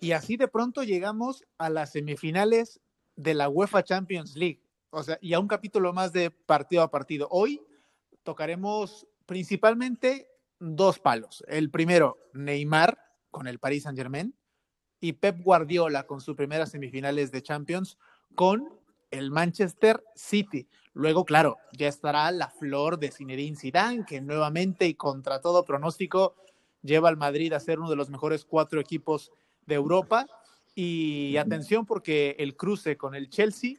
Y así de pronto llegamos a las semifinales de la UEFA Champions League. O sea, y a un capítulo más de partido a partido. Hoy tocaremos principalmente dos palos. El primero, Neymar con el Paris Saint Germain y Pep Guardiola con sus primeras semifinales de Champions con el Manchester City. Luego, claro, ya estará la flor de Zinedine Zidane, que nuevamente y contra todo pronóstico lleva al Madrid a ser uno de los mejores cuatro equipos de Europa. Y atención porque el cruce con el Chelsea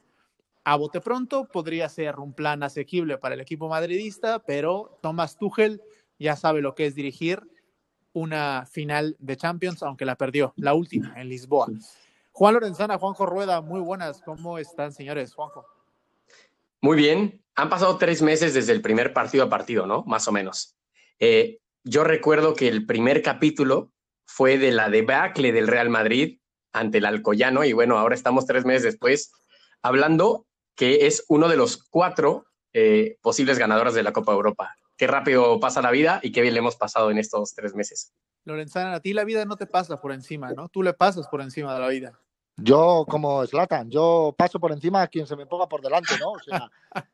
a bote pronto podría ser un plan asequible para el equipo madridista, pero Thomas Tuchel ya sabe lo que es dirigir una final de Champions, aunque la perdió, la última en Lisboa. Juan Lorenzana, Juanjo Rueda, muy buenas. ¿Cómo están, señores? Juanjo. Muy bien. Han pasado tres meses desde el primer partido a partido, ¿no? Más o menos. Eh, yo recuerdo que el primer capítulo fue de la debacle del Real Madrid ante el Alcoyano y bueno, ahora estamos tres meses después hablando que es uno de los cuatro eh, posibles ganadores de la Copa Europa. Qué rápido pasa la vida y qué bien le hemos pasado en estos tres meses. Lorenzana, a ti la vida no te pasa por encima, ¿no? Tú le pasas por encima de la vida. Yo, como Slatan, yo paso por encima a quien se me ponga por delante, ¿no? O sea,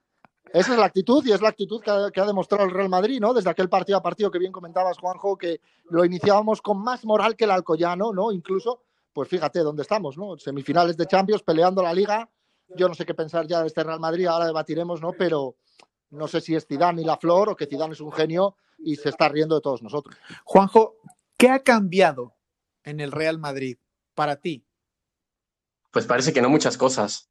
esa es la actitud y es la actitud que ha, demostrado el Real Madrid, ¿no? Desde aquel partido a partido que bien comentabas, Juanjo, que lo iniciábamos con más moral que el Alcoyano, ¿no? Incluso, pues fíjate dónde estamos, ¿no? Semifinales de Champions, peleando la Liga. Yo no sé qué pensar ya de este Real Madrid, ahora debatiremos, ¿no? Pero no sé si es Zidane y la flor o que Zidane es un genio y se está riendo de todos nosotros. Juanjo, ¿qué ha cambiado en el Real Madrid para ti pues parece que no muchas cosas.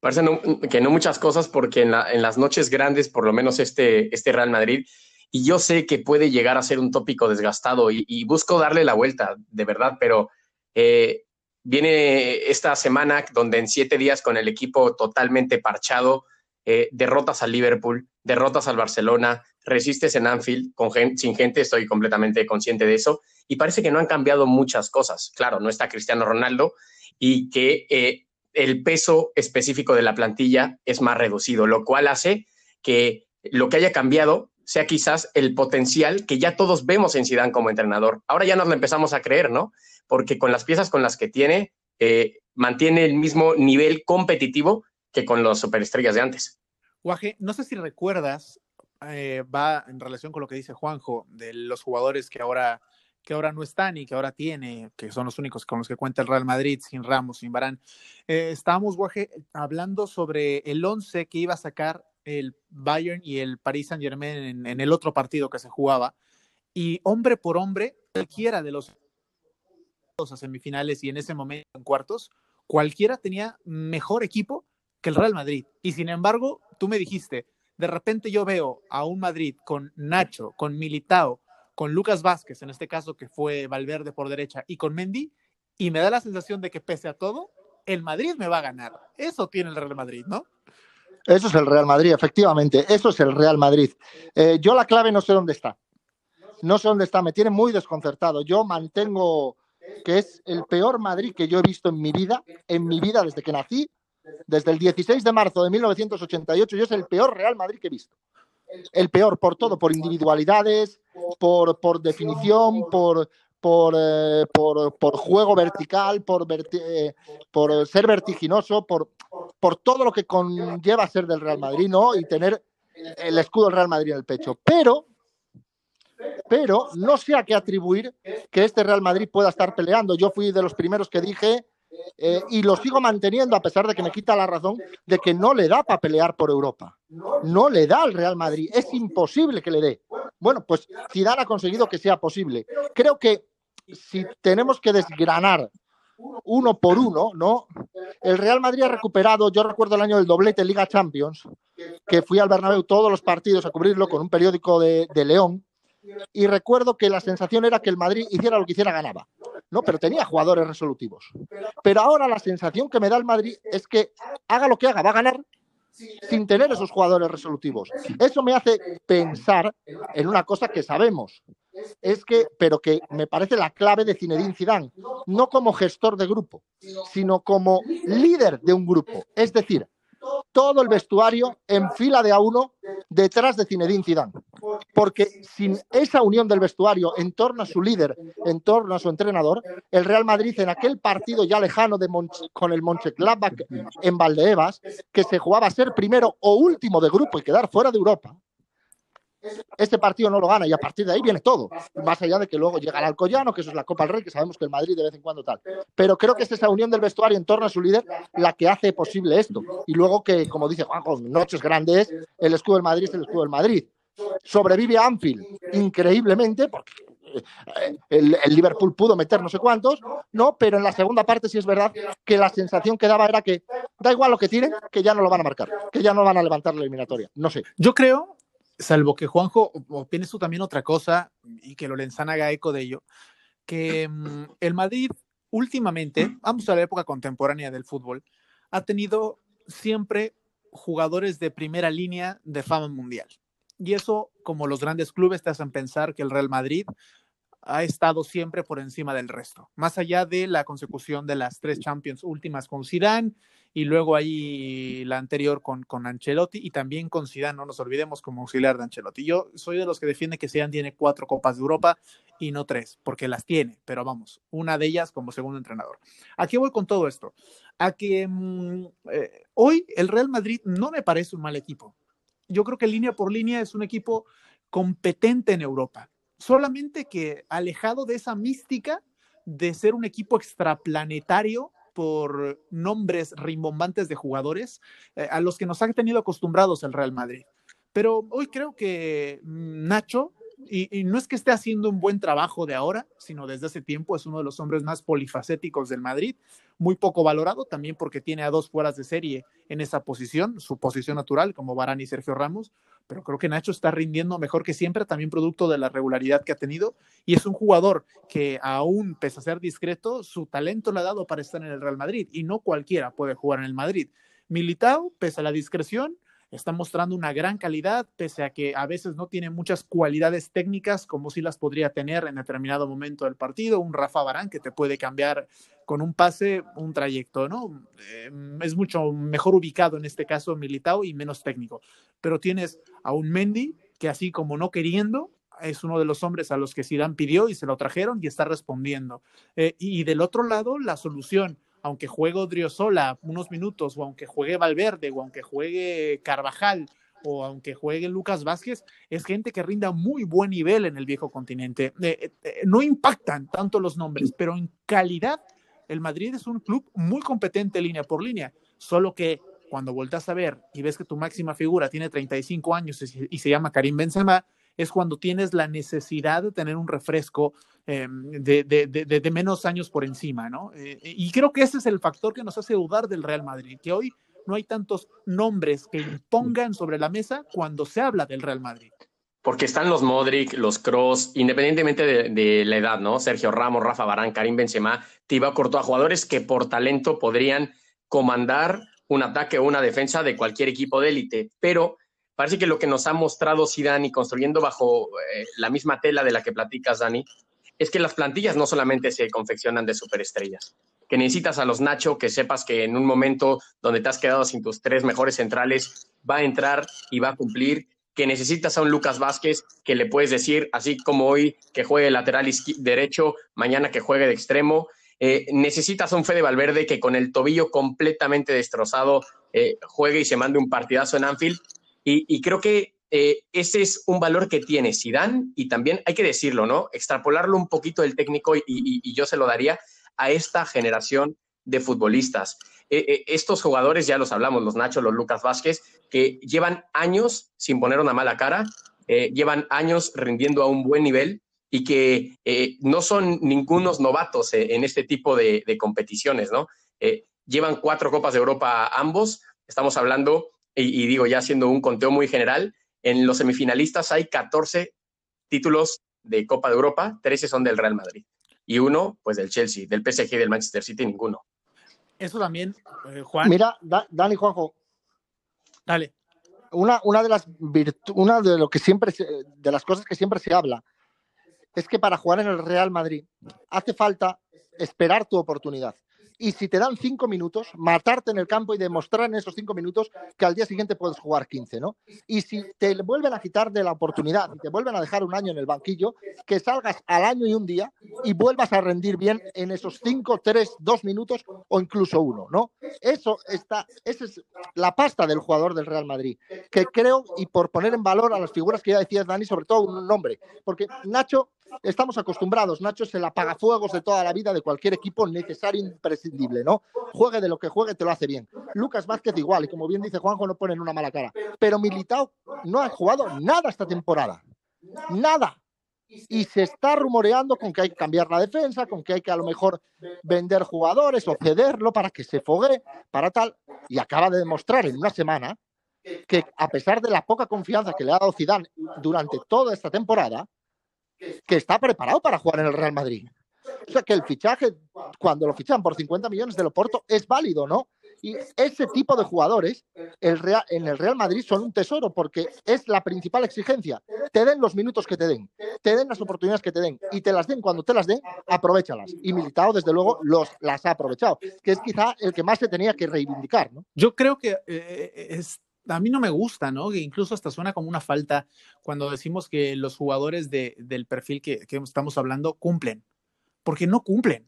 Parece que no muchas cosas porque en, las noches grandes, por lo menos este, este Real Madrid, y yo sé que puede llegar a ser un tópico desgastado y, busco darle la vuelta, de verdad, pero eh, viene esta semana donde en siete días con el equipo totalmente parchado, eh, derrotas al Liverpool, derrotas al Barcelona, resistes en Anfield sin gente, estoy completamente consciente de eso, y parece que no han cambiado muchas cosas. Claro, no está Cristiano Ronaldo, y que eh, el peso específico de la plantilla es más reducido, lo cual hace que lo que haya cambiado sea quizás el potencial que ya todos vemos en Zidane como entrenador. Ahora ya nos lo empezamos a creer, ¿no? Porque con las piezas con las que tiene, eh, mantiene el mismo nivel competitivo que con los superestrellas de antes. Guaje, no sé si recuerdas, eh, va en relación con lo que dice Juanjo, de los jugadores que ahora que ahora no están y que ahora tiene, que son los únicos con los que cuenta el Real Madrid, sin Ramos, sin Barán. Eh, estábamos, Guaje, hablando sobre el 11 que iba a sacar el Bayern y el Paris Saint Germain en, el otro partido que se jugaba. Y hombre por hombre, cualquiera de los a semifinales y en ese momento en cuartos, cualquiera tenía mejor equipo que el Real Madrid. Y sin embargo, tú me dijiste, de repente yo veo a un Madrid con Nacho, con Militao, con Lucas Vázquez, en este caso que fue Valverde por derecha, y con Mendy, y me da la sensación de que pese a todo, el Madrid me va a ganar. Eso tiene el Real Madrid, ¿no? Eso es el Real Madrid, efectivamente. Eso es el Real Madrid. Eh, yo la clave no sé dónde está. No sé dónde está. Me tiene muy desconcertado. Yo mantengo que es el peor Madrid que yo he visto en mi vida, en mi vida desde que nací, desde el 16 de marzo de 1988. Yo es el peor Real Madrid que he visto el peor por todo, por individualidades, por, por definición, por, por, eh, por, juego vertical, por, eh, por ser vertiginoso, por, por todo lo que conlleva ser del Real Madrid, ¿no? Y tener el escudo del Real Madrid en el pecho. Pero, pero no sé a qué atribuir que este Real Madrid pueda estar peleando. Yo fui de los primeros que dije eh, y lo sigo manteniendo a pesar de que me quita la razón de que no le da para pelear por Europa. No le da al Real Madrid. Es imposible que le dé. Bueno, pues Zidane ha conseguido que sea posible. Creo que si tenemos que desgranar uno por uno, ¿no? El Real Madrid ha recuperado, yo recuerdo el año del doblete Liga Champions, que fui al Bernabéu todos los partidos a cubrirlo con un periódico de, de León, y recuerdo que la sensación era que el Madrid hiciera lo que hiciera ganaba. No, pero tenía jugadores resolutivos. Pero ahora la sensación que me da el Madrid es que haga lo que haga, va a ganar sin tener esos jugadores resolutivos. Eso me hace pensar en una cosa que sabemos, es que, pero que me parece la clave de Zinedine Zidane, no como gestor de grupo, sino como líder de un grupo. Es decir, todo el vestuario en fila de a uno detrás de Zinedine Zidane. Porque sin esa unión del vestuario en torno a su líder, en torno a su entrenador, el Real Madrid en aquel partido ya lejano de con el Mönchengladbach en Valdeebas, que se jugaba a ser primero o último de grupo y quedar fuera de Europa, este partido no lo gana y a partir de ahí viene todo. Más allá de que luego llega el Alcoyano, que eso es la Copa del Rey, que sabemos que el Madrid de vez en cuando tal. Pero creo que es esa unión del vestuario en torno a su líder la que hace posible esto. Y luego que, como dice Juanjo, noches grandes, el escudo del Madrid es el escudo del Madrid. Sobrevive a Anfield increíblemente, porque eh, el, Liverpool pudo meter no sé cuántos, no, pero en la segunda parte sí es verdad que la sensación que daba era que da igual lo que tiren, que ya no lo van a marcar, que ya no van a levantar la eliminatoria. No sé. Yo creo salvo que Juanjo opines tú también otra cosa y que Lorenzana haga eco de ello, que mm, el Madrid últimamente, vamos a la época contemporánea del fútbol, ha tenido siempre jugadores de primera línea de fama mundial. Y eso, como los grandes clubes, te hacen pensar que el Real Madrid ha estado siempre por encima del resto, más allá de la consecución de las tres Champions últimas con Zidane y luego ahí la anterior con, con Ancelotti y también con Zidane, no nos olvidemos como auxiliar de Ancelotti. Yo soy de los que defiende que Zidane tiene cuatro Copas de Europa y no tres, porque las tiene, pero vamos, una de ellas como segundo entrenador. Aquí voy con todo esto? A que mm, eh, hoy el Real Madrid no me parece un mal equipo. Yo creo que línea por línea es un equipo competente en Europa, solamente que alejado de esa mística de ser un equipo extraplanetario por nombres rimbombantes de jugadores eh, a los que nos han tenido acostumbrados el Real Madrid. Pero hoy creo que mm, Nacho, y, no es que esté haciendo un buen trabajo de ahora, sino desde hace tiempo, es uno de los hombres más polifacéticos del Madrid, muy poco valorado también porque tiene a dos fueras de serie en esa posición, su posición natural, como Barán y Sergio Ramos, pero creo que Nacho está rindiendo mejor que siempre, también producto de la regularidad que ha tenido, y es un jugador que aún, pese a ser discreto, su talento le ha dado para estar en el Real Madrid, y no cualquiera puede jugar en el Madrid. Militao, pese a la discreción, está mostrando una gran calidad, pese a que a veces no tiene muchas cualidades técnicas como si las podría tener en determinado momento del partido. Un Rafa Barán que te puede cambiar con un pase un trayecto, ¿no? Eh, es mucho mejor ubicado en este caso Militao y menos técnico. Pero tienes a un Mendy que así como no queriendo, es uno de los hombres a los que Zidane pidió y se lo trajeron y está respondiendo. Eh, y del otro lado, la solución aunque juegue Odriozola unos minutos, o aunque juegue Valverde, o aunque juegue Carvajal, o aunque juegue Lucas Vázquez, es gente que rinda muy buen nivel en el viejo continente. Eh, eh, eh, no impactan tanto los nombres, pero en calidad, el Madrid es un club muy competente línea por línea, solo que cuando vueltas a ver y ves que tu máxima figura tiene 35 años y se llama Karim Benzema, es cuando tienes la necesidad de tener un refresco em, de, menos años por encima, ¿no? Eh, y creo que ese es el factor que nos hace dudar del Real Madrid, que hoy no hay tantos nombres que impongan sobre la mesa cuando se habla del Real Madrid. Porque están los Modric, los Cross, independientemente de, la edad, ¿no? Sergio Ramos, Rafa Barán, Karim Benzema, Thibaut Courtois, jugadores que por talento podrían comandar un ataque o una defensa de cualquier equipo de élite, pero Parece que lo que nos ha mostrado Zidane y construyendo bajo eh, la misma tela de la que platicas, Dani, es que las plantillas no solamente se confeccionan de superestrellas, que necesitas a los Nacho, que sepas que en un momento donde te has quedado sin tus tres mejores centrales, va a entrar y va a cumplir, que necesitas a un Lucas Vázquez que le puedes decir, así como hoy que juegue lateral derecho, mañana que juegue de extremo, eh, necesitas a un Fede Valverde que con el tobillo completamente destrozado eh, juegue y se mande un partidazo en Anfield y, creo que eh, ese es un valor que tiene Zidane y también hay que decirlo, ¿no? Extrapolarlo un poquito del técnico y, yo se lo daría a esta generación de futbolistas. Eh, eh, estos jugadores, ya los hablamos, los Nacho, los Lucas Vázquez, que llevan años sin poner una mala cara, llevan años rindiendo a un buen nivel y que no son ningunos novatos en este tipo de, de competiciones, ¿no? llevan cuatro Copas de Europa ambos, estamos hablando y, digo ya haciendo un conteo muy general, en los semifinalistas hay 14 títulos de Copa de Europa, 13 son del Real Madrid y uno pues del Chelsea, del PSG y del Manchester City, ninguno. Eso también, eh, Juan. Mira, Dani Juanjo. Dale. Una, una de las una de lo que siempre de las cosas que siempre se habla es que para jugar en el Real Madrid hace falta esperar tu oportunidad. Y si te dan cinco minutos, matarte en el campo y demostrar en esos cinco minutos que al día siguiente puedes jugar 15, ¿no? Y si te vuelven a quitar de la oportunidad y te vuelven a dejar un año en el banquillo, que salgas al año y un día y vuelvas a rendir bien en esos cinco, tres, dos minutos o incluso uno, ¿no? Eso está, esa es la pasta del jugador del Real Madrid, que creo, y por poner en valor a las figuras que ya decías, Dani, sobre todo un nombre, porque Nacho estamos acostumbrados. Nacho es el apagafuegos de toda la vida de cualquier equipo necesario, imprescindible, ¿no? Juegue de lo que juegue, te lo hace bien. Lucas Vázquez igual, y como bien dice Juanjo, no ponen una mala cara. Pero Militao no ha jugado nada esta temporada. Nada. Y se está rumoreando con que hay que cambiar la defensa, con que hay que a lo mejor vender jugadores o cederlo para que se fogue, para tal. Y acaba de demostrar en una semana que a pesar de la poca confianza que le ha dado Zidane durante toda esta temporada, que está preparado para jugar en el Real Madrid. O sea que el fichaje, cuando lo fichan por 50 millones de Loporto, es válido, ¿no? Y ese tipo de jugadores en el Real Madrid son un tesoro porque es la principal exigencia. Te den los minutos que te den, te den las oportunidades que te den y te las den cuando te las den, aprovechalas. Y Militao, desde luego, los, las ha aprovechado, que es quizá el que más se tenía que reivindicar. ¿no? Yo creo que eh, es a mí no me gusta, ¿no? Que incluso hasta suena como una falta cuando decimos que los jugadores de, del perfil que, que, estamos hablando cumplen, porque no cumplen.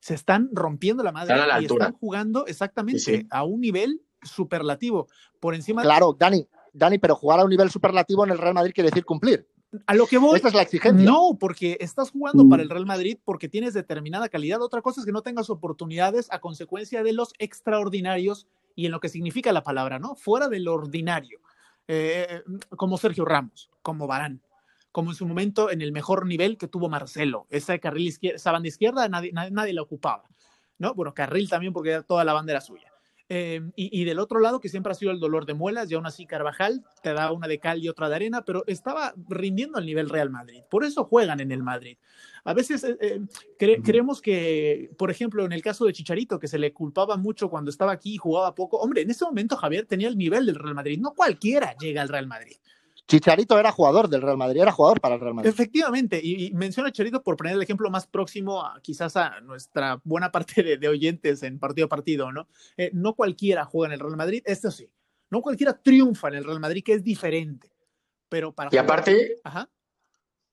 Se están rompiendo la madre están y están jugando exactamente sí, sí. a un nivel superlativo, por encima. Claro, Dani, Dani, pero jugar a un nivel superlativo en el Real Madrid quiere decir cumplir. A lo que voy. Esta es la exigencia. No, porque estás jugando para el Real Madrid porque tienes determinada calidad. Otra cosa es que no tengas oportunidades a consecuencia de los extraordinarios y en lo que significa la palabra, ¿no? Fuera del ordinario, eh, como Sergio Ramos, como Barán, como en su momento en el mejor nivel que tuvo Marcelo. Esa carril izquierda, esa banda izquierda nadie, nadie, nadie, la ocupaba, ¿no? Bueno, carril también porque toda la banda era suya. Eh, y, y, del otro lado, que siempre ha sido el dolor de muelas, y aún así Carvajal te da una de cal y otra de arena, pero estaba rindiendo al nivel Real Madrid. Por eso juegan en el Madrid. A veces eh, cre creemos que, por ejemplo, en el caso de Chicharito, que se le culpaba mucho cuando estaba aquí y jugaba poco, hombre, en ese momento Javier tenía el nivel del Real Madrid. No cualquiera llega al Real Madrid. Chicharito era jugador del Real Madrid, era jugador para el Real Madrid. Efectivamente, y, y menciono a Chicharito por poner el ejemplo más próximo a, quizás a nuestra buena parte de, de oyentes en partido a partido, ¿no? Eh, no cualquiera juega en el Real Madrid, esto sí, no cualquiera triunfa en el Real Madrid, que es diferente. Pero para y jugar... aparte, Ajá.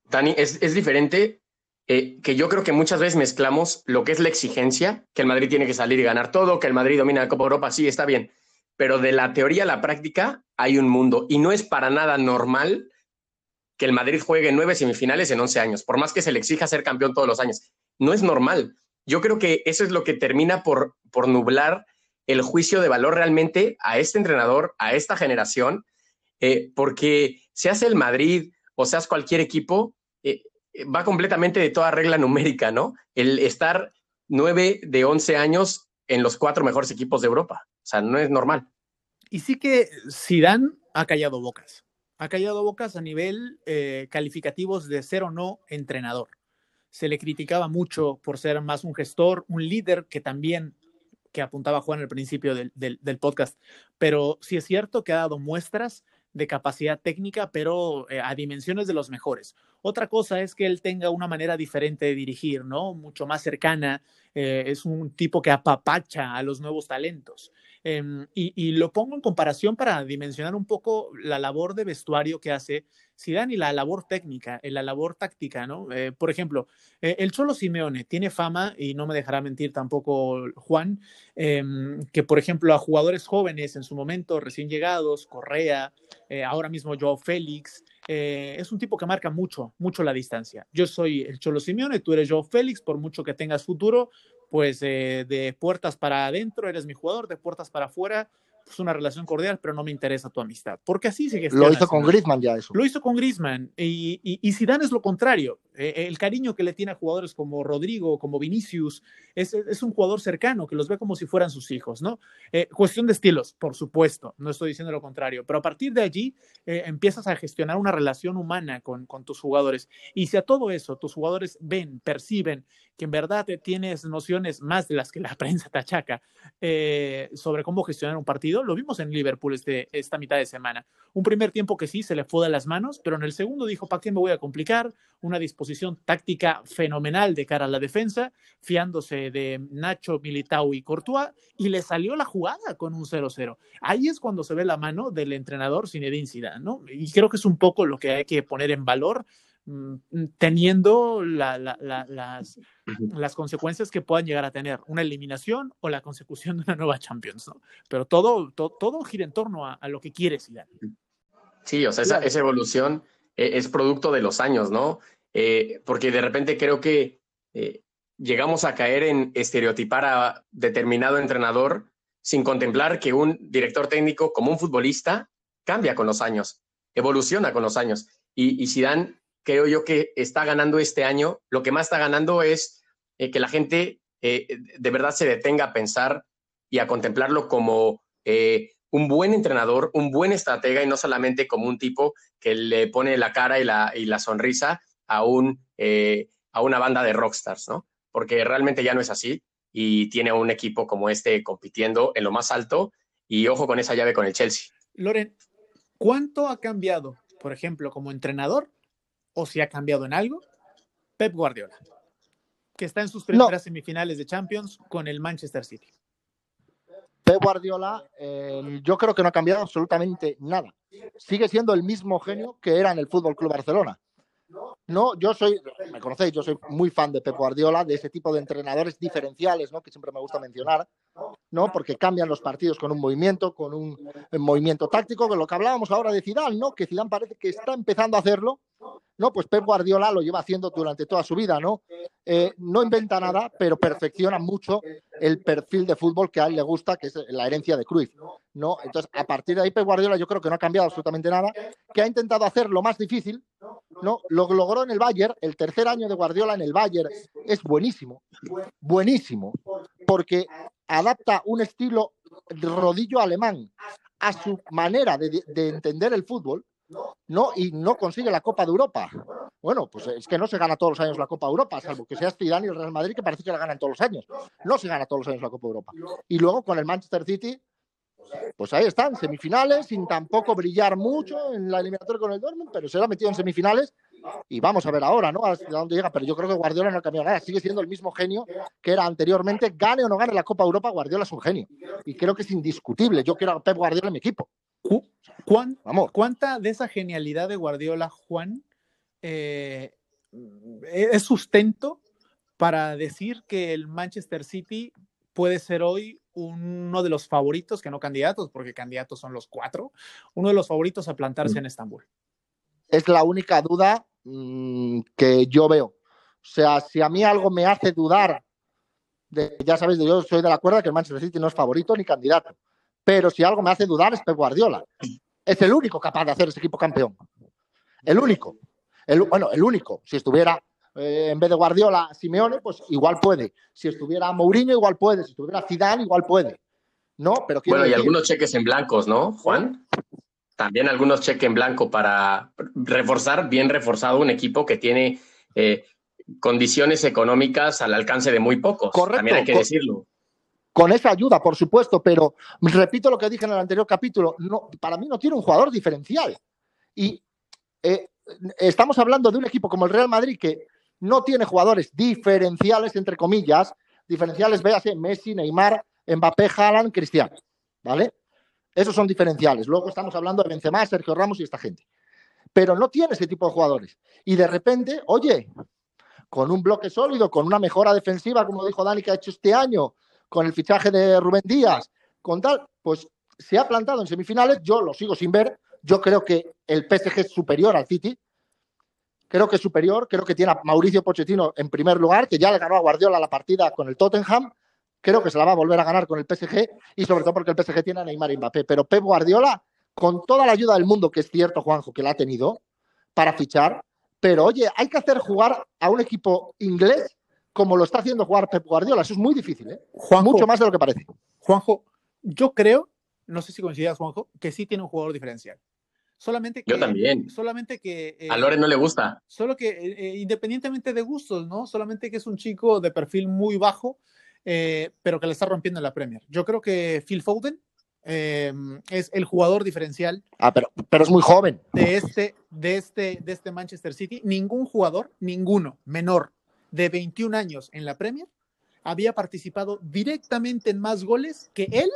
Dani, es, es diferente eh, que yo creo que muchas veces mezclamos lo que es la exigencia, que el Madrid tiene que salir y ganar todo, que el Madrid domina la Copa Europa, sí, está bien, pero de la teoría a la práctica hay un mundo y no es para nada normal que el Madrid juegue nueve semifinales en 11 años, por más que se le exija ser campeón todos los años. No es normal. Yo creo que eso es lo que termina por, por nublar el juicio de valor realmente a este entrenador, a esta generación, eh, porque seas el Madrid o seas cualquier equipo, eh, va completamente de toda regla numérica, ¿no? El estar nueve de 11 años en los cuatro mejores equipos de Europa. O sea, no es normal. Y sí que Zidane ha callado bocas. Ha callado bocas a nivel eh, calificativos de ser o no entrenador. Se le criticaba mucho por ser más un gestor, un líder que también, que apuntaba Juan al principio del, del, podcast, pero sí es cierto que ha dado muestras de capacidad técnica, pero eh, a dimensiones de los mejores. Otra cosa es que él tenga una manera diferente de dirigir, ¿no? Mucho más cercana. Eh, es un tipo que apapacha a los nuevos talentos. Eh, y, lo pongo en comparación para dimensionar un poco la labor de vestuario que hace Zidane y la labor técnica, la labor táctica, ¿no? Eh, por ejemplo, eh, el Cholo Simeone tiene fama, y no me dejará mentir tampoco Juan, eh, que por ejemplo a jugadores jóvenes en su momento, recién llegados, Correa, eh, ahora mismo Joao Félix, es un tipo que marca mucho, mucho la distancia. Yo soy el Cholo Simeone, tú eres Joao Félix, por mucho que tengas futuro, pues de puertas para adentro eres mi jugador, de puertas para afuera pues una relación cordial, pero no me interesa tu amistad. Porque así se Lo hizo con Griezmann ya eso. Lo hizo con Griezmann. Y, y, y Zidane es lo contrario. Eh, el cariño que le tiene a jugadores como Rodrigo, como Vinicius, es, es, un jugador cercano, que los ve como si fueran sus hijos, ¿no? Eh, cuestión de estilos, por supuesto, no estoy diciendo lo contrario, pero a partir de allí eh, empiezas a gestionar una relación humana con, con, tus jugadores. Y si a todo eso tus jugadores ven, perciben que en verdad tienes nociones más de las que la prensa te achaca eh, sobre cómo gestionar un partido, lo vimos en Liverpool este, esta mitad de semana. Un primer tiempo que sí se le fue de las manos, pero en el segundo dijo, ¿para qué me voy a complicar? Una disposición posición táctica fenomenal de cara a la defensa, fiándose de Nacho, Militao y Courtois, y le salió la jugada con un 0-0. Ahí es cuando se ve la mano del entrenador Zinedine Zidane, ¿no? Y creo que es un poco lo que hay que poner en valor mm, teniendo las, las, consecuencias que puedan llegar a tener una eliminación o la consecución de una nueva Champions, ¿no? Pero todo, todo, gira en torno a, lo que quiere Zidane. Sí, o sea, esa, esa evolución e, es producto de los años, ¿no? Eh, porque de repente creo que eh, llegamos a caer en estereotipar a determinado entrenador sin contemplar que un director técnico, como un futbolista, cambia con los años, evoluciona con los años. Y, y Zidane, creo yo que está ganando este año, lo que más está ganando es eh, que la gente de verdad se detenga a pensar y a contemplarlo como un buen entrenador, un buen estratega y no solamente como un tipo que le pone la cara y la, y la sonrisa a, un, eh, a una banda de rockstars, ¿no? Porque realmente ya no es así y tiene un equipo como este compitiendo en lo más alto y ojo con esa llave con el Chelsea. Loren, ¿cuánto ha cambiado, por ejemplo, como entrenador o si ha cambiado en algo Pep Guardiola, que está en sus primeras semifinales de Champions con el Manchester City? Pep Guardiola, eh, yo creo que no ha cambiado absolutamente nada. Sigue siendo el mismo genio que era en el Fútbol Club Barcelona. No, yo soy, me conocéis, yo soy muy fan de Pep Guardiola, de ese tipo de entrenadores diferenciales, ¿no? Que siempre me gusta mencionar, ¿no? Porque cambian los partidos con un movimiento, con un, movimiento táctico, con lo que hablábamos ahora de Zidane, ¿no? Que Zidane parece que está empezando a hacerlo, ¿no? Pues Pep Guardiola lo lleva haciendo durante toda su vida, ¿no? Eh, no inventa nada, pero perfecciona mucho el perfil de fútbol que a él le gusta, que es la herencia de Cruyff, ¿no? Entonces, a partir de ahí Pep Guardiola yo creo que no ha cambiado absolutamente nada, que ha intentado hacer lo más difícil, ¿no? Lo logró en el Bayern, el tercer año de Guardiola en el Bayern es buenísimo, buenísimo, porque adapta un estilo rodillo alemán a su manera de, entender el fútbol, ¿no? Y no consigue la Copa de Europa. Bueno, pues es que no se gana todos los años la Copa de Europa, salvo que sea Zidane y el Real Madrid, que parece que la ganan todos los años. No se gana todos los años la Copa de Europa. Y luego con el Manchester City, pues ahí están, semifinales, sin tampoco brillar mucho en la eliminatoria con el Dortmund, pero se ha metido en semifinales y vamos a ver ahora, ¿no? A dónde llega, pero yo creo que Guardiola no ha cambiado nada, sigue siendo el mismo genio que era anteriormente, gane o no gane la Copa Europa, Guardiola es un genio y creo que es indiscutible, yo quiero a Pep Guardiola en mi equipo. Vamos. ¿Cuánta de esa genialidad de Guardiola, Juan, eh, es sustento para decir que el Manchester City puede ser hoy uno de los favoritos, que no candidatos, porque candidatos son los cuatro, uno de los favoritos a plantarse mm. en Estambul. Es la única duda mm, que yo veo. O sea, si a mí algo me hace dudar, de, ya sabéis, yo soy de la cuerda que el Manchester City no es favorito ni candidato. Pero si algo me hace dudar es Pep Guardiola. Es el único capaz de hacer ese equipo campeón. El único. El, bueno, el único. Si estuviera eh, en vez de Guardiola, Simeone, pues igual puede. Si estuviera Mourinho, igual puede. Si estuviera Zidane, igual puede. ¿No? Pero bueno, y algunos cheques en blancos, ¿no, Juan? También algunos cheques en blanco para reforzar, bien reforzado, un equipo que tiene eh, condiciones económicas al alcance de muy pocos. Correcto. También hay que decirlo. Con esa ayuda, por supuesto, pero repito lo que dije en el anterior capítulo, no, para mí no tiene un jugador diferencial. Y eh, estamos hablando de un equipo como el Real Madrid que no tiene jugadores diferenciales, entre comillas, diferenciales, véase, Messi, Neymar, Mbappé, Haaland, Cristiano, ¿vale? Esos son diferenciales. Luego estamos hablando de Benzema, Sergio Ramos y esta gente. Pero no tiene ese tipo de jugadores. Y de repente, oye, con un bloque sólido, con una mejora defensiva, como dijo Dani, que ha hecho este año, con el fichaje de Rubén Díaz, con tal, pues se ha plantado en semifinales. Yo lo sigo sin ver. Yo creo que el PSG es superior al City creo que es superior, creo que tiene a Mauricio Pochettino en primer lugar, que ya le ganó a Guardiola la partida con el Tottenham, creo que se la va a volver a ganar con el PSG y sobre todo porque el PSG tiene a Neymar y Mbappé, pero Pep Guardiola, con toda la ayuda del mundo, que es cierto, Juanjo, que la ha tenido para fichar, pero oye, hay que hacer jugar a un equipo inglés como lo está haciendo jugar Pep Guardiola, eso es muy difícil, ¿eh? mucho más de lo que parece. Juanjo, yo creo, no sé si coincidas, Juanjo, que sí tiene un jugador diferencial. Solamente que, Yo también. Solamente que. a Loren no le gusta. Solo que, eh, eh, independientemente de gustos, ¿no? Solamente que es un chico de perfil muy bajo, eh, pero que le está rompiendo en la Premier. Yo creo que Phil Foden em, es el jugador diferencial. Ah, pero, pero es muy joven. De este, de, este, de este Manchester City. Ningún jugador, ninguno, menor de 21 años en la Premier, había participado directamente en más goles que él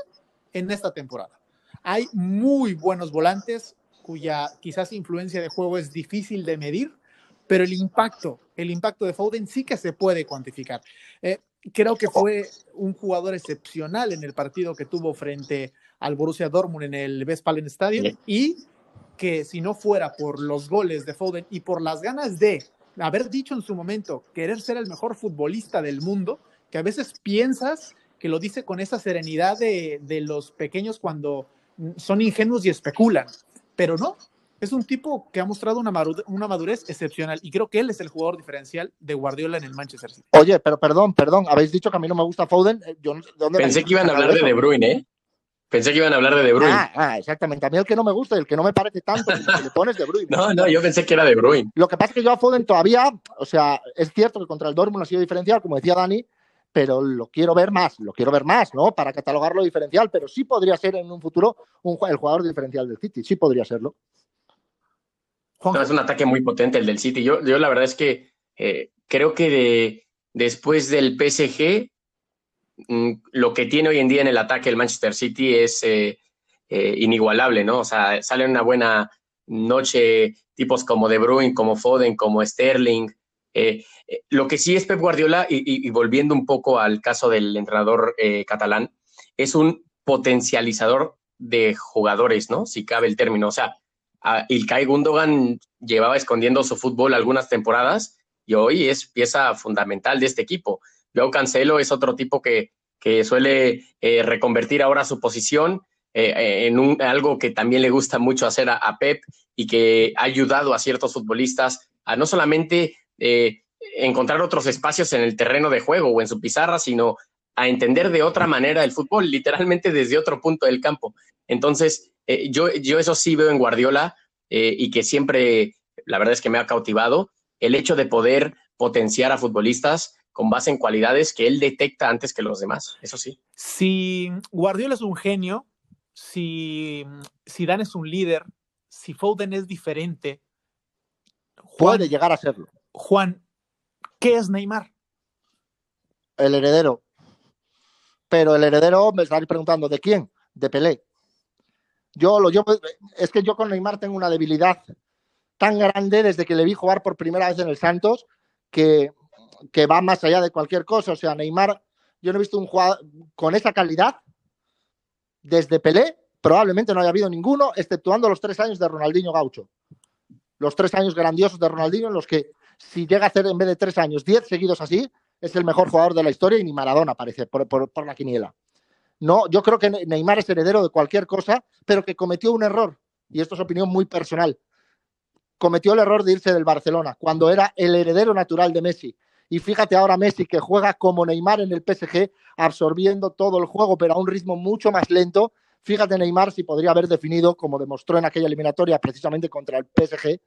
en esta temporada. Hay muy buenos volantes cuya quizás influencia de juego es difícil de medir, pero el impacto, el impacto de Foden sí que se puede cuantificar. Eh, creo que fue un jugador excepcional en el partido que tuvo frente al Borussia Dortmund en el Westfalen Stadium y que si no fuera por los goles de Foden y por las ganas de haber dicho en su momento querer ser el mejor futbolista del mundo, que a veces piensas que lo dice con esa serenidad de, de los pequeños cuando son ingenuos y especulan, pero no, es un tipo que ha mostrado una, una madurez excepcional y creo que él es el jugador diferencial de Guardiola en el Manchester City. Oye, pero perdón, perdón, habéis dicho que a mí no me gusta Foden. Eh, yo, Pensé que iban a hablar de De Bruyne, ¿eh? Pensé que iban a hablar de De Bruyne. Ah, ah, exactamente. A mí el que no me gusta y el que no me parece tanto, que le pones De Bruyne. no, no, yo pensé que era De Bruyne. Lo que pasa es que yo a Foden todavía, o sea, es cierto que contra el Dortmund ha sido diferencial, como decía Dani, pero lo quiero ver más, lo quiero ver más, ¿no? Para catalogarlo diferencial, pero sí podría ser en un futuro un, el jugador diferencial del City, sí podría serlo es un ataque muy potente el del City. Yo, yo la verdad es que eh, creo que después del PSG, lo que tiene hoy en día en el ataque el Manchester City es eh, eh, inigualable, ¿no? O sea, sale una buena noche tipos como De Bruyne, como Foden, como Sterling. lo que sí es Pep Guardiola, y, volviendo un poco al caso del entrenador catalán, es un potencializador de jugadores, ¿no? Si cabe el término. O sea, Ilkay Gundogan llevaba escondiendo su fútbol algunas temporadas y hoy es pieza fundamental de este equipo. Joao Cancelo es otro tipo que, que suele eh, reconvertir ahora su posición eh, eh, en un, algo que también le gusta mucho hacer a, Pep y que ha ayudado a ciertos futbolistas a no solamente encontrar otros espacios en el terreno de juego o en su pizarra, sino a entender de otra manera el fútbol, literalmente desde otro punto del campo. Entonces, yo, yo eso sí veo en Guardiola y que siempre, la verdad es que me ha cautivado, el hecho de poder potenciar a futbolistas con base en cualidades que él detecta antes que los demás, eso sí. Si Guardiola es un genio, si, si Dan es un líder, si Foden es diferente, puede llegar a serlo. Juan, ¿qué es Neymar? El heredero. Pero el heredero me estaréis preguntando, ¿de quién? De Pelé. Yo, lo, yo, es que yo con Neymar tengo una debilidad tan grande desde que le vi jugar por primera vez en el Santos que, que va más allá de cualquier cosa. O sea, Neymar, yo no he visto un jugador con esa calidad desde Pelé, probablemente no haya habido ninguno, exceptuando los tres años de Ronaldinho Gaucho. Los tres años grandiosos de Ronaldinho en los que si llega a hacer en vez de tres años, diez seguidos así, es el mejor jugador de la historia y ni Maradona parece por, por la quiniela. No, yo creo que Neymar es heredero de cualquier cosa, pero que cometió un error, y esto es opinión muy personal. Cometió el error de irse del Barcelona cuando era el heredero natural de Messi. Y fíjate ahora Messi que juega como Neymar en el PSG, absorbiendo todo el juego, pero a un ritmo mucho más lento. Fíjate Neymar si podría haber definido, como demostró en aquella eliminatoria precisamente contra el PSG,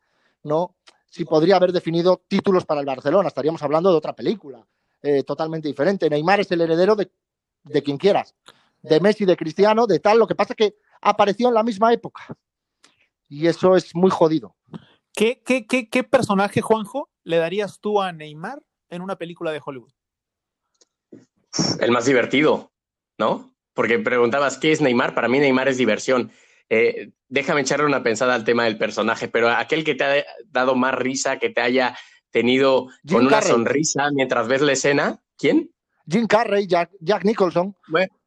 ¿no? Si podría haber definido títulos para el Barcelona. Estaríamos hablando de otra película eh, totalmente diferente. Neymar es el heredero de, de quien quieras de Messi, de Cristiano, de tal. Lo que pasa es que apareció en la misma época. Y eso es muy jodido. ¿Qué, qué, qué, qué personaje, Juanjo, le darías tú a Neymar en una película de Hollywood? El más divertido, ¿no? Porque preguntabas, ¿qué es Neymar? Para mí Neymar es diversión. Eh, déjame echarle una pensada al tema del personaje, pero aquel que te ha dado más risa, que te haya tenido con una sonrisa mientras ves la escena, ¿quién? Jim Carrey, Jack, Jack Nicholson.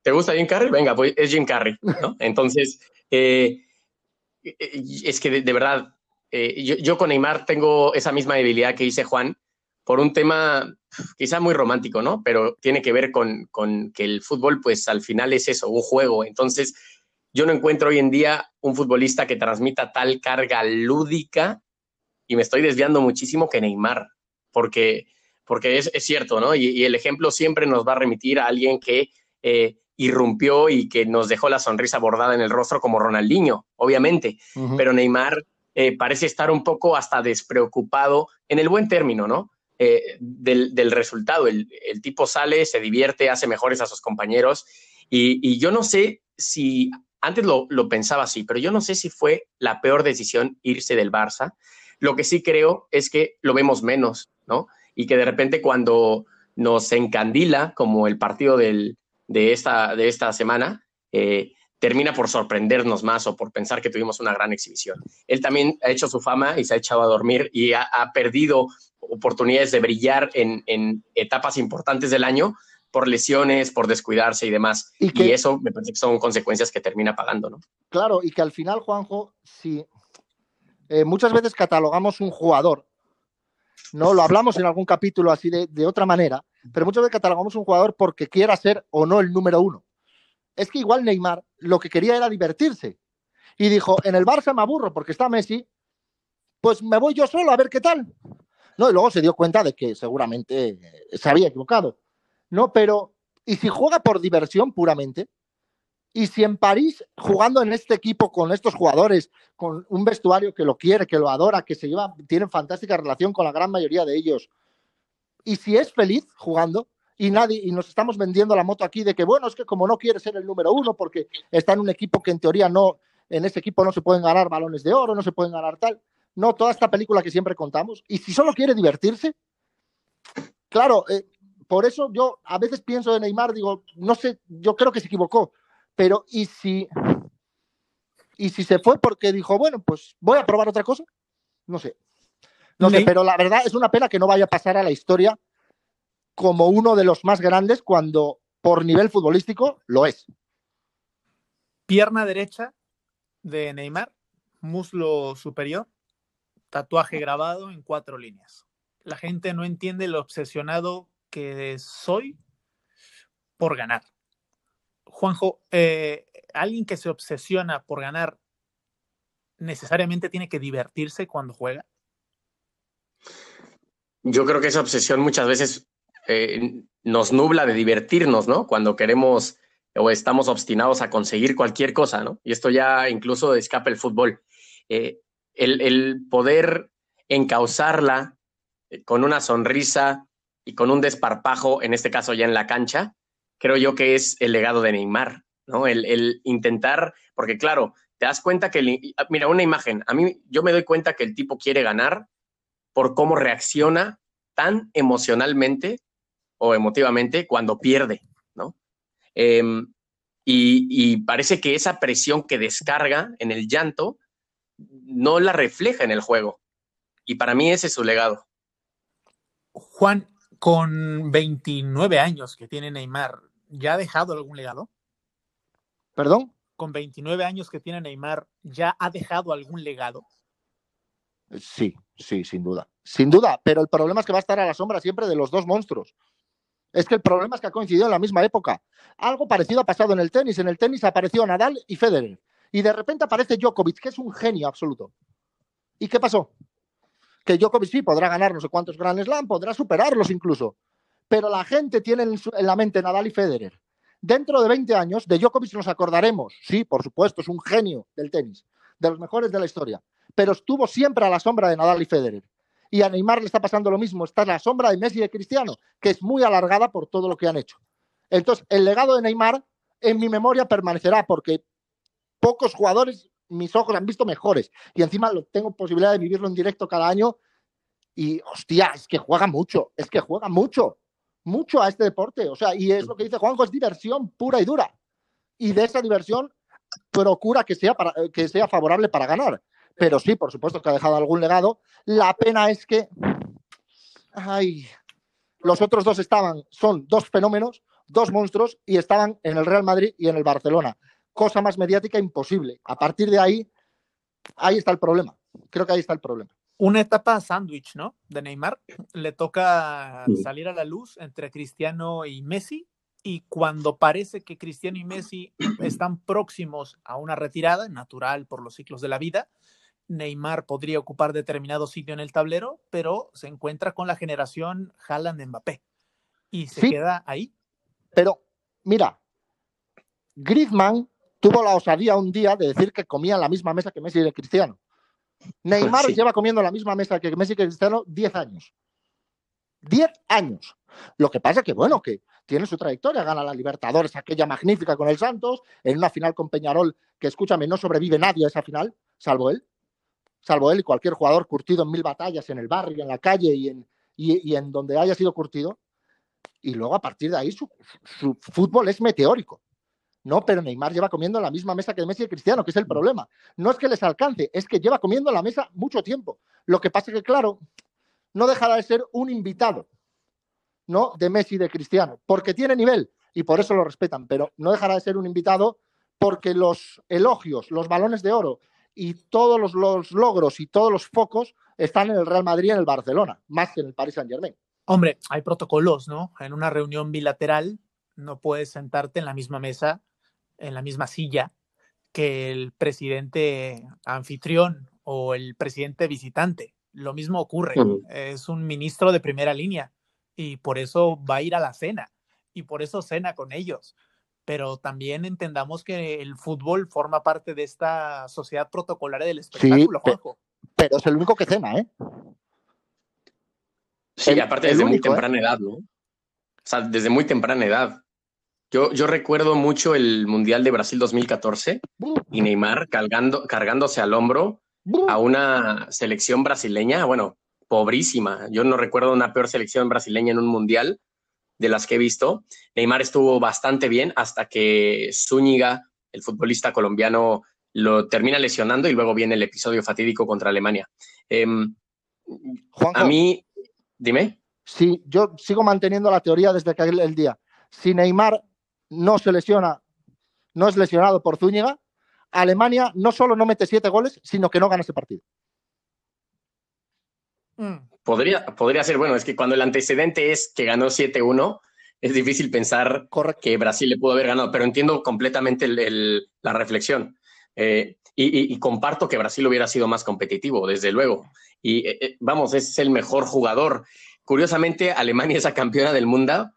¿Te gusta Jim Carrey? Venga, pues es Jim Carrey, ¿no? Entonces, eh, es que de, verdad, eh, yo, con Neymar tengo esa misma debilidad que dice Juan por un tema quizá muy romántico, ¿no? Pero tiene que ver con, con que el fútbol, pues al final es eso, un juego. Entonces, yo no encuentro hoy en día un futbolista que transmita tal carga lúdica y me estoy desviando muchísimo que Neymar, porque porque es, cierto, ¿no? Y, el ejemplo siempre nos va a remitir a alguien que eh, irrumpió y que nos dejó la sonrisa bordada en el rostro como Ronaldinho, obviamente, pero Neymar eh, parece estar un poco hasta despreocupado, en el buen término, ¿no? Eh, del, resultado. El, tipo sale, se divierte, hace mejores a sus compañeros y, yo no sé si antes lo, lo pensaba así, pero yo no sé si fue la peor decisión irse del Barça. Lo que sí creo es que lo vemos menos, ¿no? Y que de repente cuando nos encandila, como el partido del, de, esta, de esta semana, eh, termina por sorprendernos más o por pensar que tuvimos una gran exhibición. Él también ha hecho su fama y se ha echado a dormir y ha, ha perdido oportunidades de brillar en, en, etapas importantes del año por lesiones, por descuidarse y demás. Y, que, y, eso me parece que son consecuencias que termina pagando, ¿no? Claro, y que al final, Juanjo, si eh, muchas veces catalogamos un jugador, ¿no? Lo hablamos en algún capítulo así de, de otra manera, pero muchas veces catalogamos un jugador porque quiera ser o no el número uno. Es que igual Neymar lo que quería era divertirse. Y dijo, en el Barça me aburro porque está Messi, pues me voy yo solo a ver qué tal. No, y luego se dio cuenta de que seguramente se había equivocado. No, pero, ¿y si juega por diversión puramente? Y si en París, jugando en este equipo con estos jugadores, con un vestuario que lo quiere, que lo adora, que se lleva, tienen fantástica relación con la gran mayoría de ellos, y si es feliz jugando, y nadie, y nos estamos vendiendo la moto aquí de que, bueno, es que como no quiere ser el número uno, porque está en un equipo que en teoría no, en ese equipo no se pueden ganar balones de oro, no se pueden ganar tal. No, toda esta película que siempre contamos. Y si solo quiere divertirse, claro, eh, por eso yo a veces pienso de Neymar, digo, no sé, yo creo que se equivocó, pero ¿y si, y si se fue porque dijo, bueno, pues voy a probar otra cosa? No sé. No sé, pero la verdad es una pena que no vaya a pasar a la historia como uno de los más grandes cuando por nivel futbolístico lo es. Pierna derecha de Neymar, muslo superior, tatuaje grabado en cuatro líneas. La gente no entiende lo obsesionado que soy por ganar. Juanjo, eh, alguien que se obsesiona por ganar necesariamente tiene que divertirse cuando juega. Yo creo que esa obsesión muchas veces eh, nos nubla de divertirnos, ¿no? Cuando queremos o estamos obstinados a conseguir cualquier cosa, ¿no? Y esto ya incluso escapa el fútbol. Eh, el, poder encauzarla eh, con una sonrisa y con un desparpajo, en este caso ya en la cancha, creo yo que es el legado de Neymar, ¿no? El, el intentar, porque claro, te das cuenta que, el, mira, una imagen, a mí yo me doy cuenta que el tipo quiere ganar por cómo reacciona tan emocionalmente o emotivamente cuando pierde, ¿no? Eh, y, y, parece que esa presión que descarga en el llanto no la refleja en el juego. Y para mí ese es su legado. Juan, con 29 años que tiene Neymar, ¿ya ha dejado algún legado? ¿Perdón? Con 29 años que tiene Neymar, ¿ya ha dejado algún legado? Sí, sí, sin duda. Sin duda, pero el problema es que va a estar a la sombra siempre de los dos monstruos. Es que el problema es que ha coincidido en la misma época. Algo parecido ha pasado en el tenis. En el tenis apareció Nadal y Federer. Y de repente aparece Djokovic, que es un genio absoluto. ¿Y qué pasó? Que Djokovic sí podrá ganar no sé cuántos Grand Slam, podrá superarlos incluso. Pero la gente tiene en, la mente Nadal y Federer. Dentro de 20 años, de Djokovic nos acordaremos. Sí, por supuesto, es un genio del tenis, de los mejores de la historia. Pero estuvo siempre a la sombra de Nadal y Federer. Y a Neymar le está pasando lo mismo. Está en la sombra de Messi y de Cristiano, que es muy alargada por todo lo que han hecho. Entonces, el legado de Neymar en mi memoria permanecerá porque pocos jugadores mis ojos han visto mejores. Y encima tengo posibilidad de vivirlo en directo cada año. Y hostia, es que juega mucho, es que juega mucho, mucho a este deporte. O sea, y es lo que dice Juanjo, es diversión pura y dura. Y de esa diversión procura que sea, para, que sea favorable para ganar pero sí, por supuesto que ha dejado algún legado. La pena es que ay, los otros dos estaban, son dos fenómenos, dos monstruos, y estaban en el Real Madrid y en el Barcelona. Cosa más mediática imposible. A partir de ahí, ahí está el problema. Creo que ahí está el problema. Una etapa sándwich, ¿no? De Neymar. Le toca salir a la luz entre Cristiano y Messi. Y cuando parece que Cristiano y Messi están próximos a una retirada, natural por los ciclos de la vida, Neymar podría ocupar determinado sitio en el tablero, pero se encuentra con la generación Haaland-Mbappé y se sí, queda ahí. Pero mira, Griezmann tuvo la osadía un día de decir que comía en la misma mesa que Messi y Cristiano. Neymar sí. lleva comiendo en la misma mesa que Messi y Cristiano 10 años. 10 años. Lo que pasa es que, bueno, que tiene su trayectoria, gana la Libertadores, aquella magnífica con el Santos, en una final con Peñarol, que escúchame, no sobrevive nadie a esa final, salvo él, salvo él y cualquier jugador curtido en mil batallas en el barrio, en la calle y en, y, en donde haya sido curtido. Y luego a partir de ahí su, fútbol es meteórico. No, pero Neymar lleva comiendo en la misma mesa que Messi y Cristiano, que es el problema. No es que les alcance, es que lleva comiendo en la mesa mucho tiempo. Lo que pasa es que, claro, no dejará de ser un invitado, ¿no? De Messi y de Cristiano, porque tiene nivel y por eso lo respetan, pero no dejará de ser un invitado porque los elogios, los balones de oro y todos los, logros y todos los focos están en el Real Madrid y en el Barcelona, más que en el Paris Saint Germain. Hombre, hay protocolos, ¿no? En una reunión bilateral no puedes sentarte en la misma mesa, en la misma silla que el presidente anfitrión o el presidente visitante. Lo mismo ocurre. Es un ministro de primera línea y por eso va a ir a la cena y por eso cena con ellos pero también entendamos que el fútbol forma parte de esta sociedad protocolaria del espectáculo, Juanjo. Pero es el único que cena, ¿eh? Sí, aparte desde muy ¿eh? temprana edad, ¿no? O sea, desde muy temprana edad. Yo, yo recuerdo mucho el Mundial de Brasil 2014 y Neymar cargando, cargándose al hombro a una selección brasileña, bueno, pobrísima. Yo no recuerdo una peor selección brasileña en un Mundial de las que he visto. Neymar estuvo bastante bien hasta que Zúñiga, el futbolista colombiano, lo termina lesionando y luego viene el episodio fatídico contra Alemania. Em, a mí, dime. Sí, yo sigo manteniendo la teoría desde que el día. Si Neymar no se lesiona, no es lesionado por Zúñiga, Alemania no solo no mete siete goles, sino que no gana ese partido. Mm. Podría, podría ser, bueno, es que cuando el antecedente es que ganó 7-1, es difícil pensar que Brasil le pudo haber ganado, pero entiendo completamente la reflexión. Eh, y, comparto que Brasil hubiera sido más competitivo, desde luego. Y eh, eh, vamos, es el mejor jugador. Curiosamente, Alemania, esa campeona del mundo,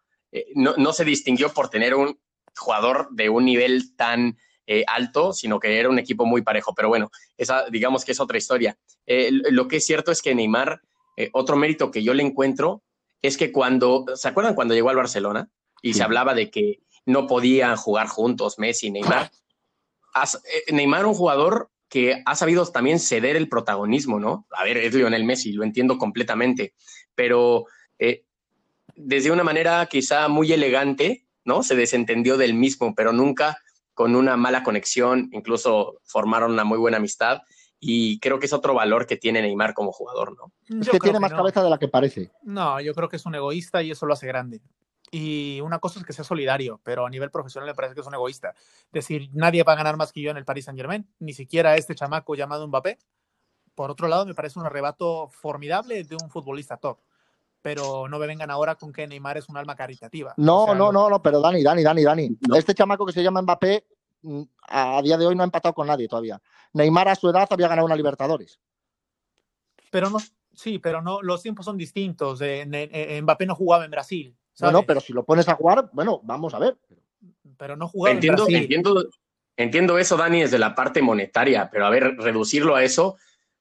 no, no, se distinguió por tener un jugador de un nivel tan alto, sino que era un equipo muy parejo. Pero bueno, esa digamos que es otra historia. lo que es cierto es que Neymar eh, otro mérito que yo le encuentro es que cuando, ¿se acuerdan cuando llegó al Barcelona? Y se hablaba de que no podían jugar juntos Messi y Neymar. Eh, Neymar, un jugador que ha sabido también ceder el protagonismo, ¿no? A ver, es Lionel Messi, lo entiendo completamente, pero eh, desde una manera quizá muy elegante, ¿no? Se desentendió del mismo, pero nunca con una mala conexión, incluso formaron una muy buena amistad y creo que es otro valor que tiene Neymar como jugador, ¿no? Es que tiene más cabeza de la que parece. No, yo creo que es un egoísta y eso lo hace grande. Y una cosa es que sea solidario, pero a nivel profesional me parece que es un egoísta. Es decir, nadie va a ganar más que yo en el Paris Saint Germain, ni siquiera este chamaco llamado Mbappé. Por otro lado, me parece un arrebato formidable de un futbolista top. Pero no me vengan ahora con que Neymar es un alma caritativa. No, no, no, no, pero Dani, Dani, Dani, Dani. Este chamaco que se llama Mbappé mm, a día de hoy no ha empatado con nadie todavía. Neymar a su edad había ganado una Libertadores. Pero no, sí, pero no, los tiempos son distintos. Mbappé no jugaba en Brasil. No, pero si lo pones a jugar, bueno, vamos a ver. Pero no jugaba entiendo, en Brasil. Entiendo, entiendo eso, Dani, desde la parte monetaria, pero a ver, reducirlo a eso,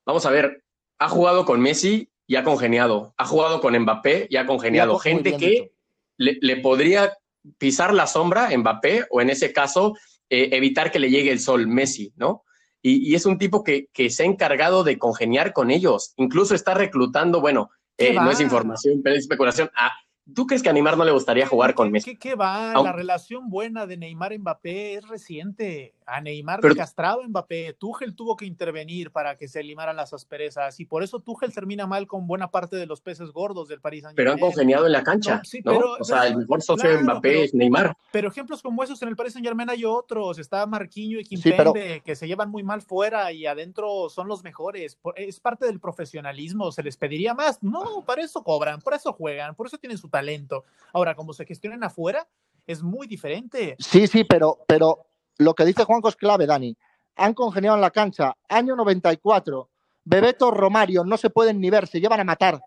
vamos a ver, ha jugado con Messi y ha congeniado, ha jugado con Mbappé y ha congeniado. Gente que le, podría pisar la sombra Mbappé o en ese caso eh, evitar que le llegue el sol Messi, ¿no? y, es un tipo que, que, se ha encargado de congeniar con ellos. Incluso está reclutando, bueno, eh, no es información, pero es especulación, a ¿Tú crees que a Neymar no le gustaría jugar con Messi? ¿Qué, qué va? La relación buena de Neymar-Mbappé es reciente. A Neymar pero, castrado Mbappé. Tuchel tuvo que intervenir para que se limaran las asperezas y por eso Tuchel termina mal con buena parte de los peces gordos del Paris Saint-Germain. Pero han congeniado en la cancha, Pero, o sea, el mejor socio de Mbappé es Neymar. Pero ejemplos como esos en el Paris Saint-Germain hay otros. Está Marquinho y Kimpembe que se llevan muy mal fuera y adentro son los mejores. Es parte del profesionalismo. ¿Se les pediría más? No, para eso cobran, por eso juegan, por eso tienen su talento. Ahora, como se gestionan afuera, es muy diferente. Sí, sí, pero, pero lo que dice Juanco es clave, Dani. Han congeniado en la cancha. Año 94. Bebeto Romario no se pueden ni ver, se llevan a matar.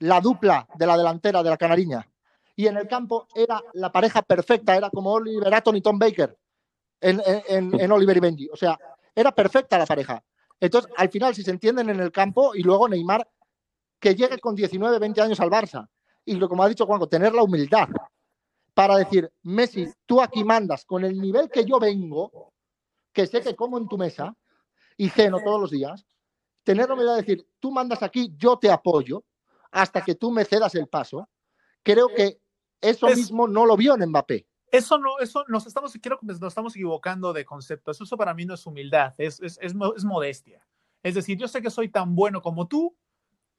La dupla de la delantera de la Canariña. Y en el campo era la pareja perfecta, era como Oliver Aton y Tom Baker en, Oliver y Benji. O sea, era perfecta la pareja. Entonces, al final, si se entienden en el campo y luego Neymar, que llegue con 19, 20 años al Barça y como ha dicho Juanjo, tener la humildad para decir, Messi, tú aquí mandas con el nivel que yo vengo, que sé que como en tu mesa y ceno todos los días, tener la humildad de decir, tú mandas aquí, yo te apoyo hasta que tú me cedas el paso. Creo que eso mismo no lo vio en Mbappé. Eso no, eso nos estamos, quiero nos estamos equivocando de conceptos. Eso para mí no es humildad, es, es, es, es modestia. Es decir, yo sé que soy tan bueno como tú,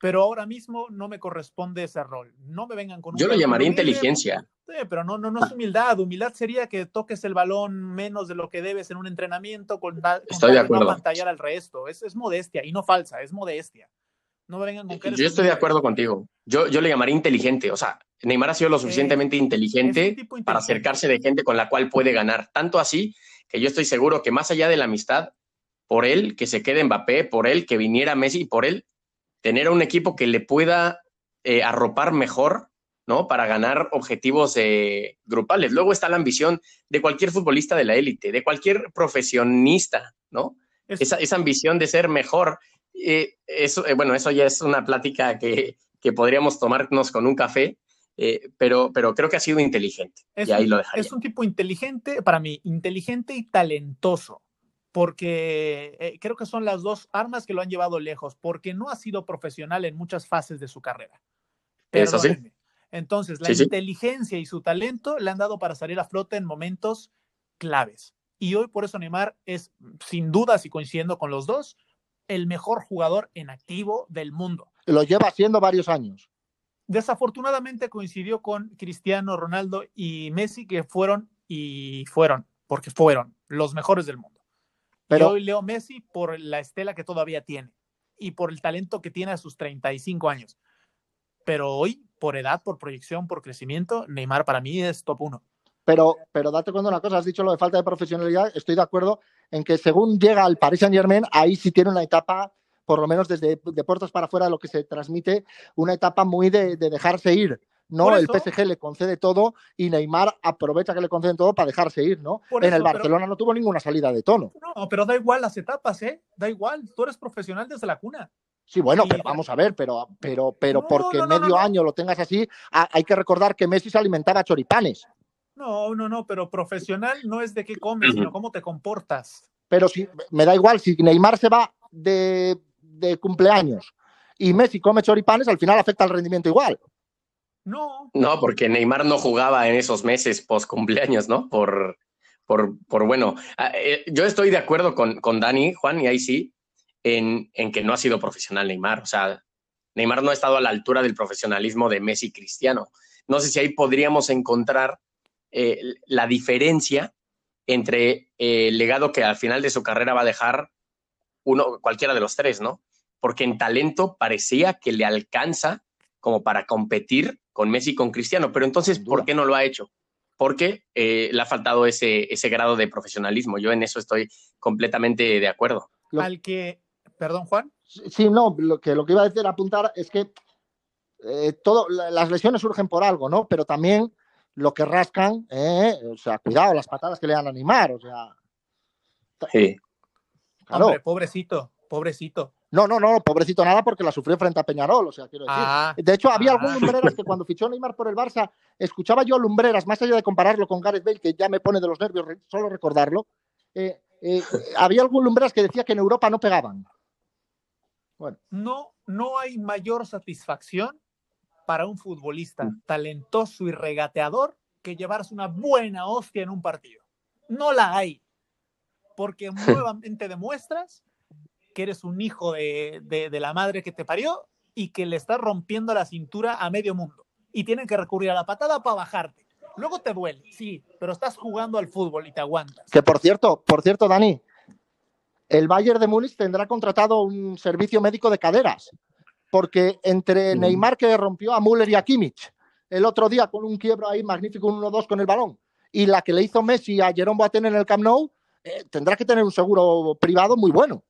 pero ahora mismo no me corresponde ese rol. No me vengan con un Yo lo llamaría inteligencia. Sí, pero no, no, no es humildad. Humildad sería que toques el balón menos de lo que debes en un entrenamiento con, con Estoy de acuerdo. no pantallar al resto. Es, es modestia y no falsa, es modestia. No me vengan con que Yo estoy de acuerdo contigo. Yo, yo le llamaría inteligente. O sea, Neymar ha sido lo suficientemente inteligente para acercarse de gente con la cual puede ganar. Tanto así que yo estoy seguro que más allá de la amistad, por él que se quede Mbappé, por él que viniera Messi, por él tener un equipo que le pueda eh, arropar mejor, ¿no? Para ganar objetivos eh, grupales. Luego está la ambición de cualquier futbolista de la élite, de cualquier profesionista, ¿no? Es- Esa, esa ambición de ser mejor. Eh, eso, bueno, eso ya es una plática que, que podríamos tomarnos con un café, eh, pero, pero creo que ha sido inteligente. Es y ahí un- lo dejaría. Es un tipo inteligente, para mí, inteligente y talentoso, porque eh, creo que son las dos armas que lo han llevado lejos, porque no ha sido profesional en muchas fases de su carrera. Eso sí. Entonces, la Sí, sí. inteligencia y su talento le han dado para salir a flote en momentos claves. Y hoy por eso Neymar es, sin dudas y coincidiendo con los dos, el mejor jugador en activo del mundo. Lo lleva haciendo varios años. Desafortunadamente coincidió con Cristiano Ronaldo y Messi, que fueron y fueron, porque fueron los mejores del mundo. Pero- y hoy leo Messi por la estela que todavía tiene y por el talento que tiene a sus 35 años. Pero hoy, por edad, por proyección, por crecimiento, Neymar para mí es top 1. Pero, pero date cuenta de una cosa, has dicho lo de falta de profesionalidad, estoy de acuerdo en que según llega al Paris Saint Germain, ahí sí tiene una etapa, por lo menos desde de puertas para afuera, lo que se transmite, una etapa muy de, de dejarse ir. No, el PSG le concede todo y Neymar aprovecha que le conceden todo para dejarse ir, ¿no? Por en eso, el pero- Barcelona no tuvo ninguna salida de tono. No, pero da igual las etapas, ¿eh? Da igual, tú eres profesional desde la cuna. Sí, bueno, Y- pero vamos a ver, pero, pero, pero No, porque no, no, medio no, no. año lo tengas así, a- hay que recordar que Messi se alimentaba a choripanes. No, no, no, pero profesional no es de qué comes, sino cómo te comportas. Pero si me da igual, si Neymar se va de, de cumpleaños y Messi come choripanes, al final afecta al rendimiento igual. No, porque Neymar no jugaba en esos meses post cumpleaños, ¿no? Por, por, por bueno, ah, eh, yo estoy de acuerdo con, con Dani, Juan, y ahí sí, en, en que no ha sido profesional Neymar. O sea, Neymar no ha estado a la altura del profesionalismo de Messi Cristiano. No sé si ahí podríamos encontrar eh, la diferencia entre eh, el legado que al final de su carrera va a dejar uno, cualquiera de los tres, ¿no? Porque en talento parecía que le alcanza como para competir con Messi y con Cristiano, pero entonces. ¿por qué no lo ha hecho? Porque eh, le ha faltado ese, ese grado de profesionalismo. Yo en eso estoy completamente de acuerdo. Lo- al que, perdón Juan, Sí, no, lo que, lo que iba a decir, apuntar, es que eh, todo, las lesiones surgen por algo, ¿no? Pero también lo que rascan, eh, o sea, cuidado, las patadas que le dan a Neymar, o sea, Sí. claro. hombre, pobrecito, pobrecito. No, no, no, pobrecito nada porque la sufrió frente a Peñarol, o sea, quiero decir. Ah, De hecho, había Ah. algún Lumbreras que cuando fichó Neymar por el Barça, escuchaba yo a Lumbreras, más allá de compararlo con Gareth Bale, que ya me pone de los nervios solo recordarlo, eh, eh, había algún Lumbreras que decía que en Europa no pegaban. no, no hay mayor satisfacción para un futbolista talentoso y regateador que llevarse una buena hostia en un partido. No la hay, porque nuevamente demuestras que eres un hijo de, de- de la madre que te parió y que le estás rompiendo la cintura a medio mundo. Y tienen que recurrir a la patada para bajarte. Luego te duele, sí, pero estás jugando al fútbol y te aguantas. Que por cierto, por cierto, Dani, el Bayern de Múnich tendrá contratado un servicio médico de caderas, porque entre. Neymar que rompió a Müller y a Kimmich el otro día con un quiebro ahí magnífico, un 1-2 con el balón, y la que le hizo Messi a Jerome Boateng en el Camp Nou, eh, tendrá que tener un seguro privado muy bueno.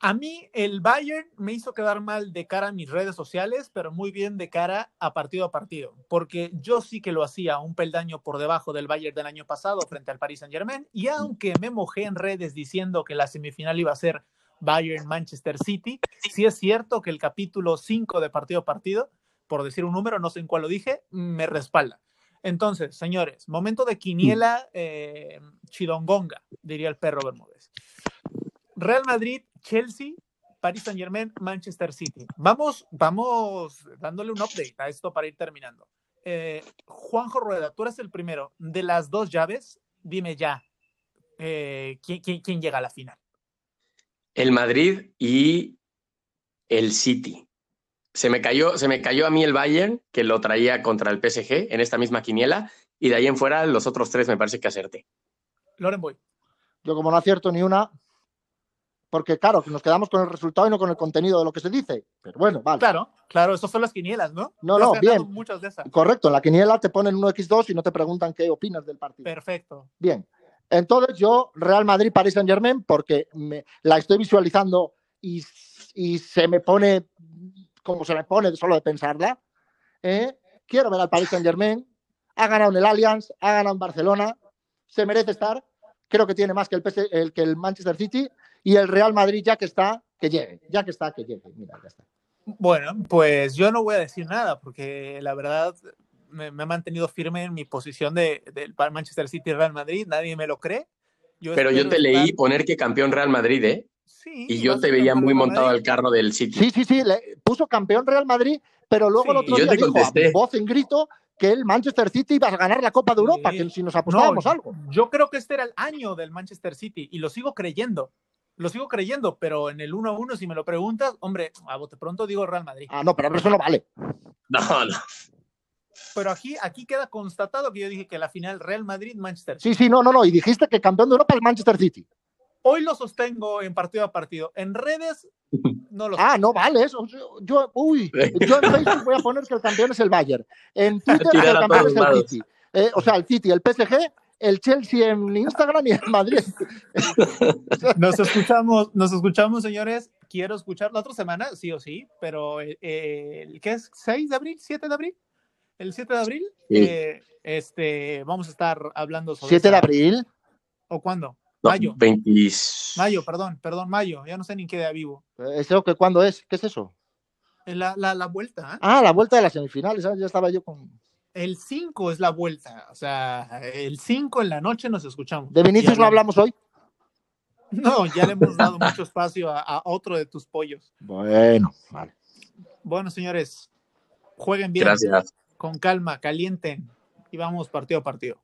A mí el Bayern me hizo quedar mal de cara a mis redes sociales, pero muy bien de cara a partido a partido, porque yo sí que lo hacía un peldaño por debajo del Bayern del año pasado frente al Paris Saint Germain, y aunque me mojé en redes diciendo que la semifinal iba a ser Bayern Manchester City, sí es cierto que el capítulo 5 de partido a partido por decir un número, no sé en cuál lo dije, me respalda. Entonces, señores, momento de quiniela eh, chidongonga, diría el perro Bermúdez. Real Madrid, Chelsea, Paris Saint Germain, Manchester City. Vamos, vamos dándole un update a esto para ir terminando. Eh, Juanjo Rueda, tú eres el primero. De las dos llaves, dime ya, eh, ¿quién, quién, quién llega a la final? El Madrid y el City. Se me cayó, se me cayó a mí el Bayern, que lo traía contra el PSG en esta misma quiniela, y de ahí en fuera los otros tres me parece que acerté. Loren Boy. Yo como no acierto ni una, porque claro, nos quedamos con el resultado y no con el contenido de lo que se dice. Pero bueno, vale. Claro, claro, eso son las quinielas, ¿no? No, no, bien. Muchas de esas. Correcto, en la quiniela te ponen 1x2 y no te preguntan qué opinas del partido. Perfecto. Bien. Entonces yo, Real Madrid, Paris Saint Germain, porque me, la estoy visualizando y, y, se me pone como se me pone solo de pensarla. ¿eh? Quiero ver al Paris Saint Germain. Ha ganado en el Allianz, ha ganado en Barcelona, se merece estar. Creo que tiene más que el, PS, el, que el Manchester City y el Real Madrid, ya que está, que llegue. Ya que está, que llegue. Mira, ya está. Bueno, pues yo no voy a decir nada porque la verdad me, me, he mantenido firme en mi posición de, de Manchester City y Real Madrid, nadie me lo cree. Yo Pero yo te leí poner que campeón Real Madrid, ¿eh? Sí, y yo te veía muy montado al carro del City. Sí, sí, sí, le puso campeón Real Madrid, pero luego sí. el otro día dijo a voz en grito que el Manchester City iba a ganar la Copa de Europa, sí. que si nos apostábamos no, algo. Yo creo que este era el año del Manchester City y lo sigo creyendo. Lo sigo creyendo, pero en el 1 a 1, si me lo preguntas, hombre, a bote pronto digo Real Madrid. Ah, no, pero eso no vale. No, no. Pero aquí, aquí queda constatado que yo dije que la final Real Madrid-Manchester Sí, sí, no, no, no. Y dijiste que campeón de Europa es Manchester City. Hoy lo sostengo en partido a partido. En redes no lo. Ah, no vale eso. Yo, uy, yo en Facebook voy a poner que el campeón es el Bayern. En Twitter que el campeón es el City. Eh, o sea, el City, el PSG, el Chelsea en Instagram y el Madrid. Nos escuchamos, nos escuchamos, señores. Quiero escuchar la otra semana, sí o sí, pero eh, el ¿qué es? ¿6 de abril? ¿7 de abril? El 7 de abril, Sí. eh, este, vamos a estar hablando sobre. ¿7 de esa- abril? ¿O cuándo? No, Mayo. 20 Mayo, perdón, perdón, mayo. Ya no sé ni en qué día vivo. ¿Eso que cuándo es? ¿Qué es eso? Es La, la, la vuelta, ¿eh? Ah, la vuelta de las semifinales. ah, Ya estaba yo con. El 5 es la vuelta. O sea, el 5 en la noche nos escuchamos. De Vinicius Ya no hablamos hoy. No, ya le hemos dado mucho espacio a, a otro de tus pollos. Bueno, vale. Bueno, señores, jueguen bien, Gracias. con calma, calienten y vamos partido a partido.